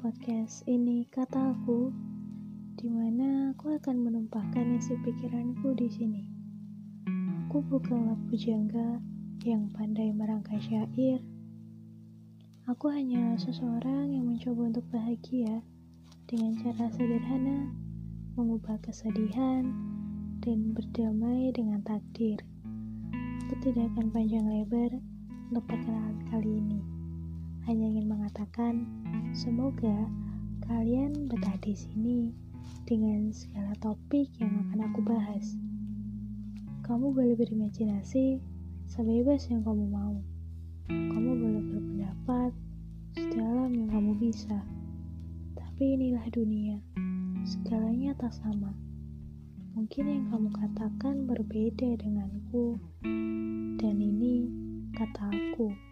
podcast ini kata aku, di mana aku akan menumpahkan isi pikiranku di sini. Aku bukanlah pujangga yang pandai merangkai syair. Aku hanya seseorang yang mencoba untuk bahagia dengan cara sederhana, mengubah kesedihan, dan berdamai dengan takdir. Aku tidak akan panjang lebar untuk perkenalan kali ini hanya ingin mengatakan, semoga kalian betah di sini dengan segala topik yang akan aku bahas. Kamu boleh berimajinasi sebebas yang kamu mau. Kamu boleh berpendapat sedalam yang kamu bisa. Tapi inilah dunia, segalanya tak sama. Mungkin yang kamu katakan berbeda denganku, dan ini kata aku.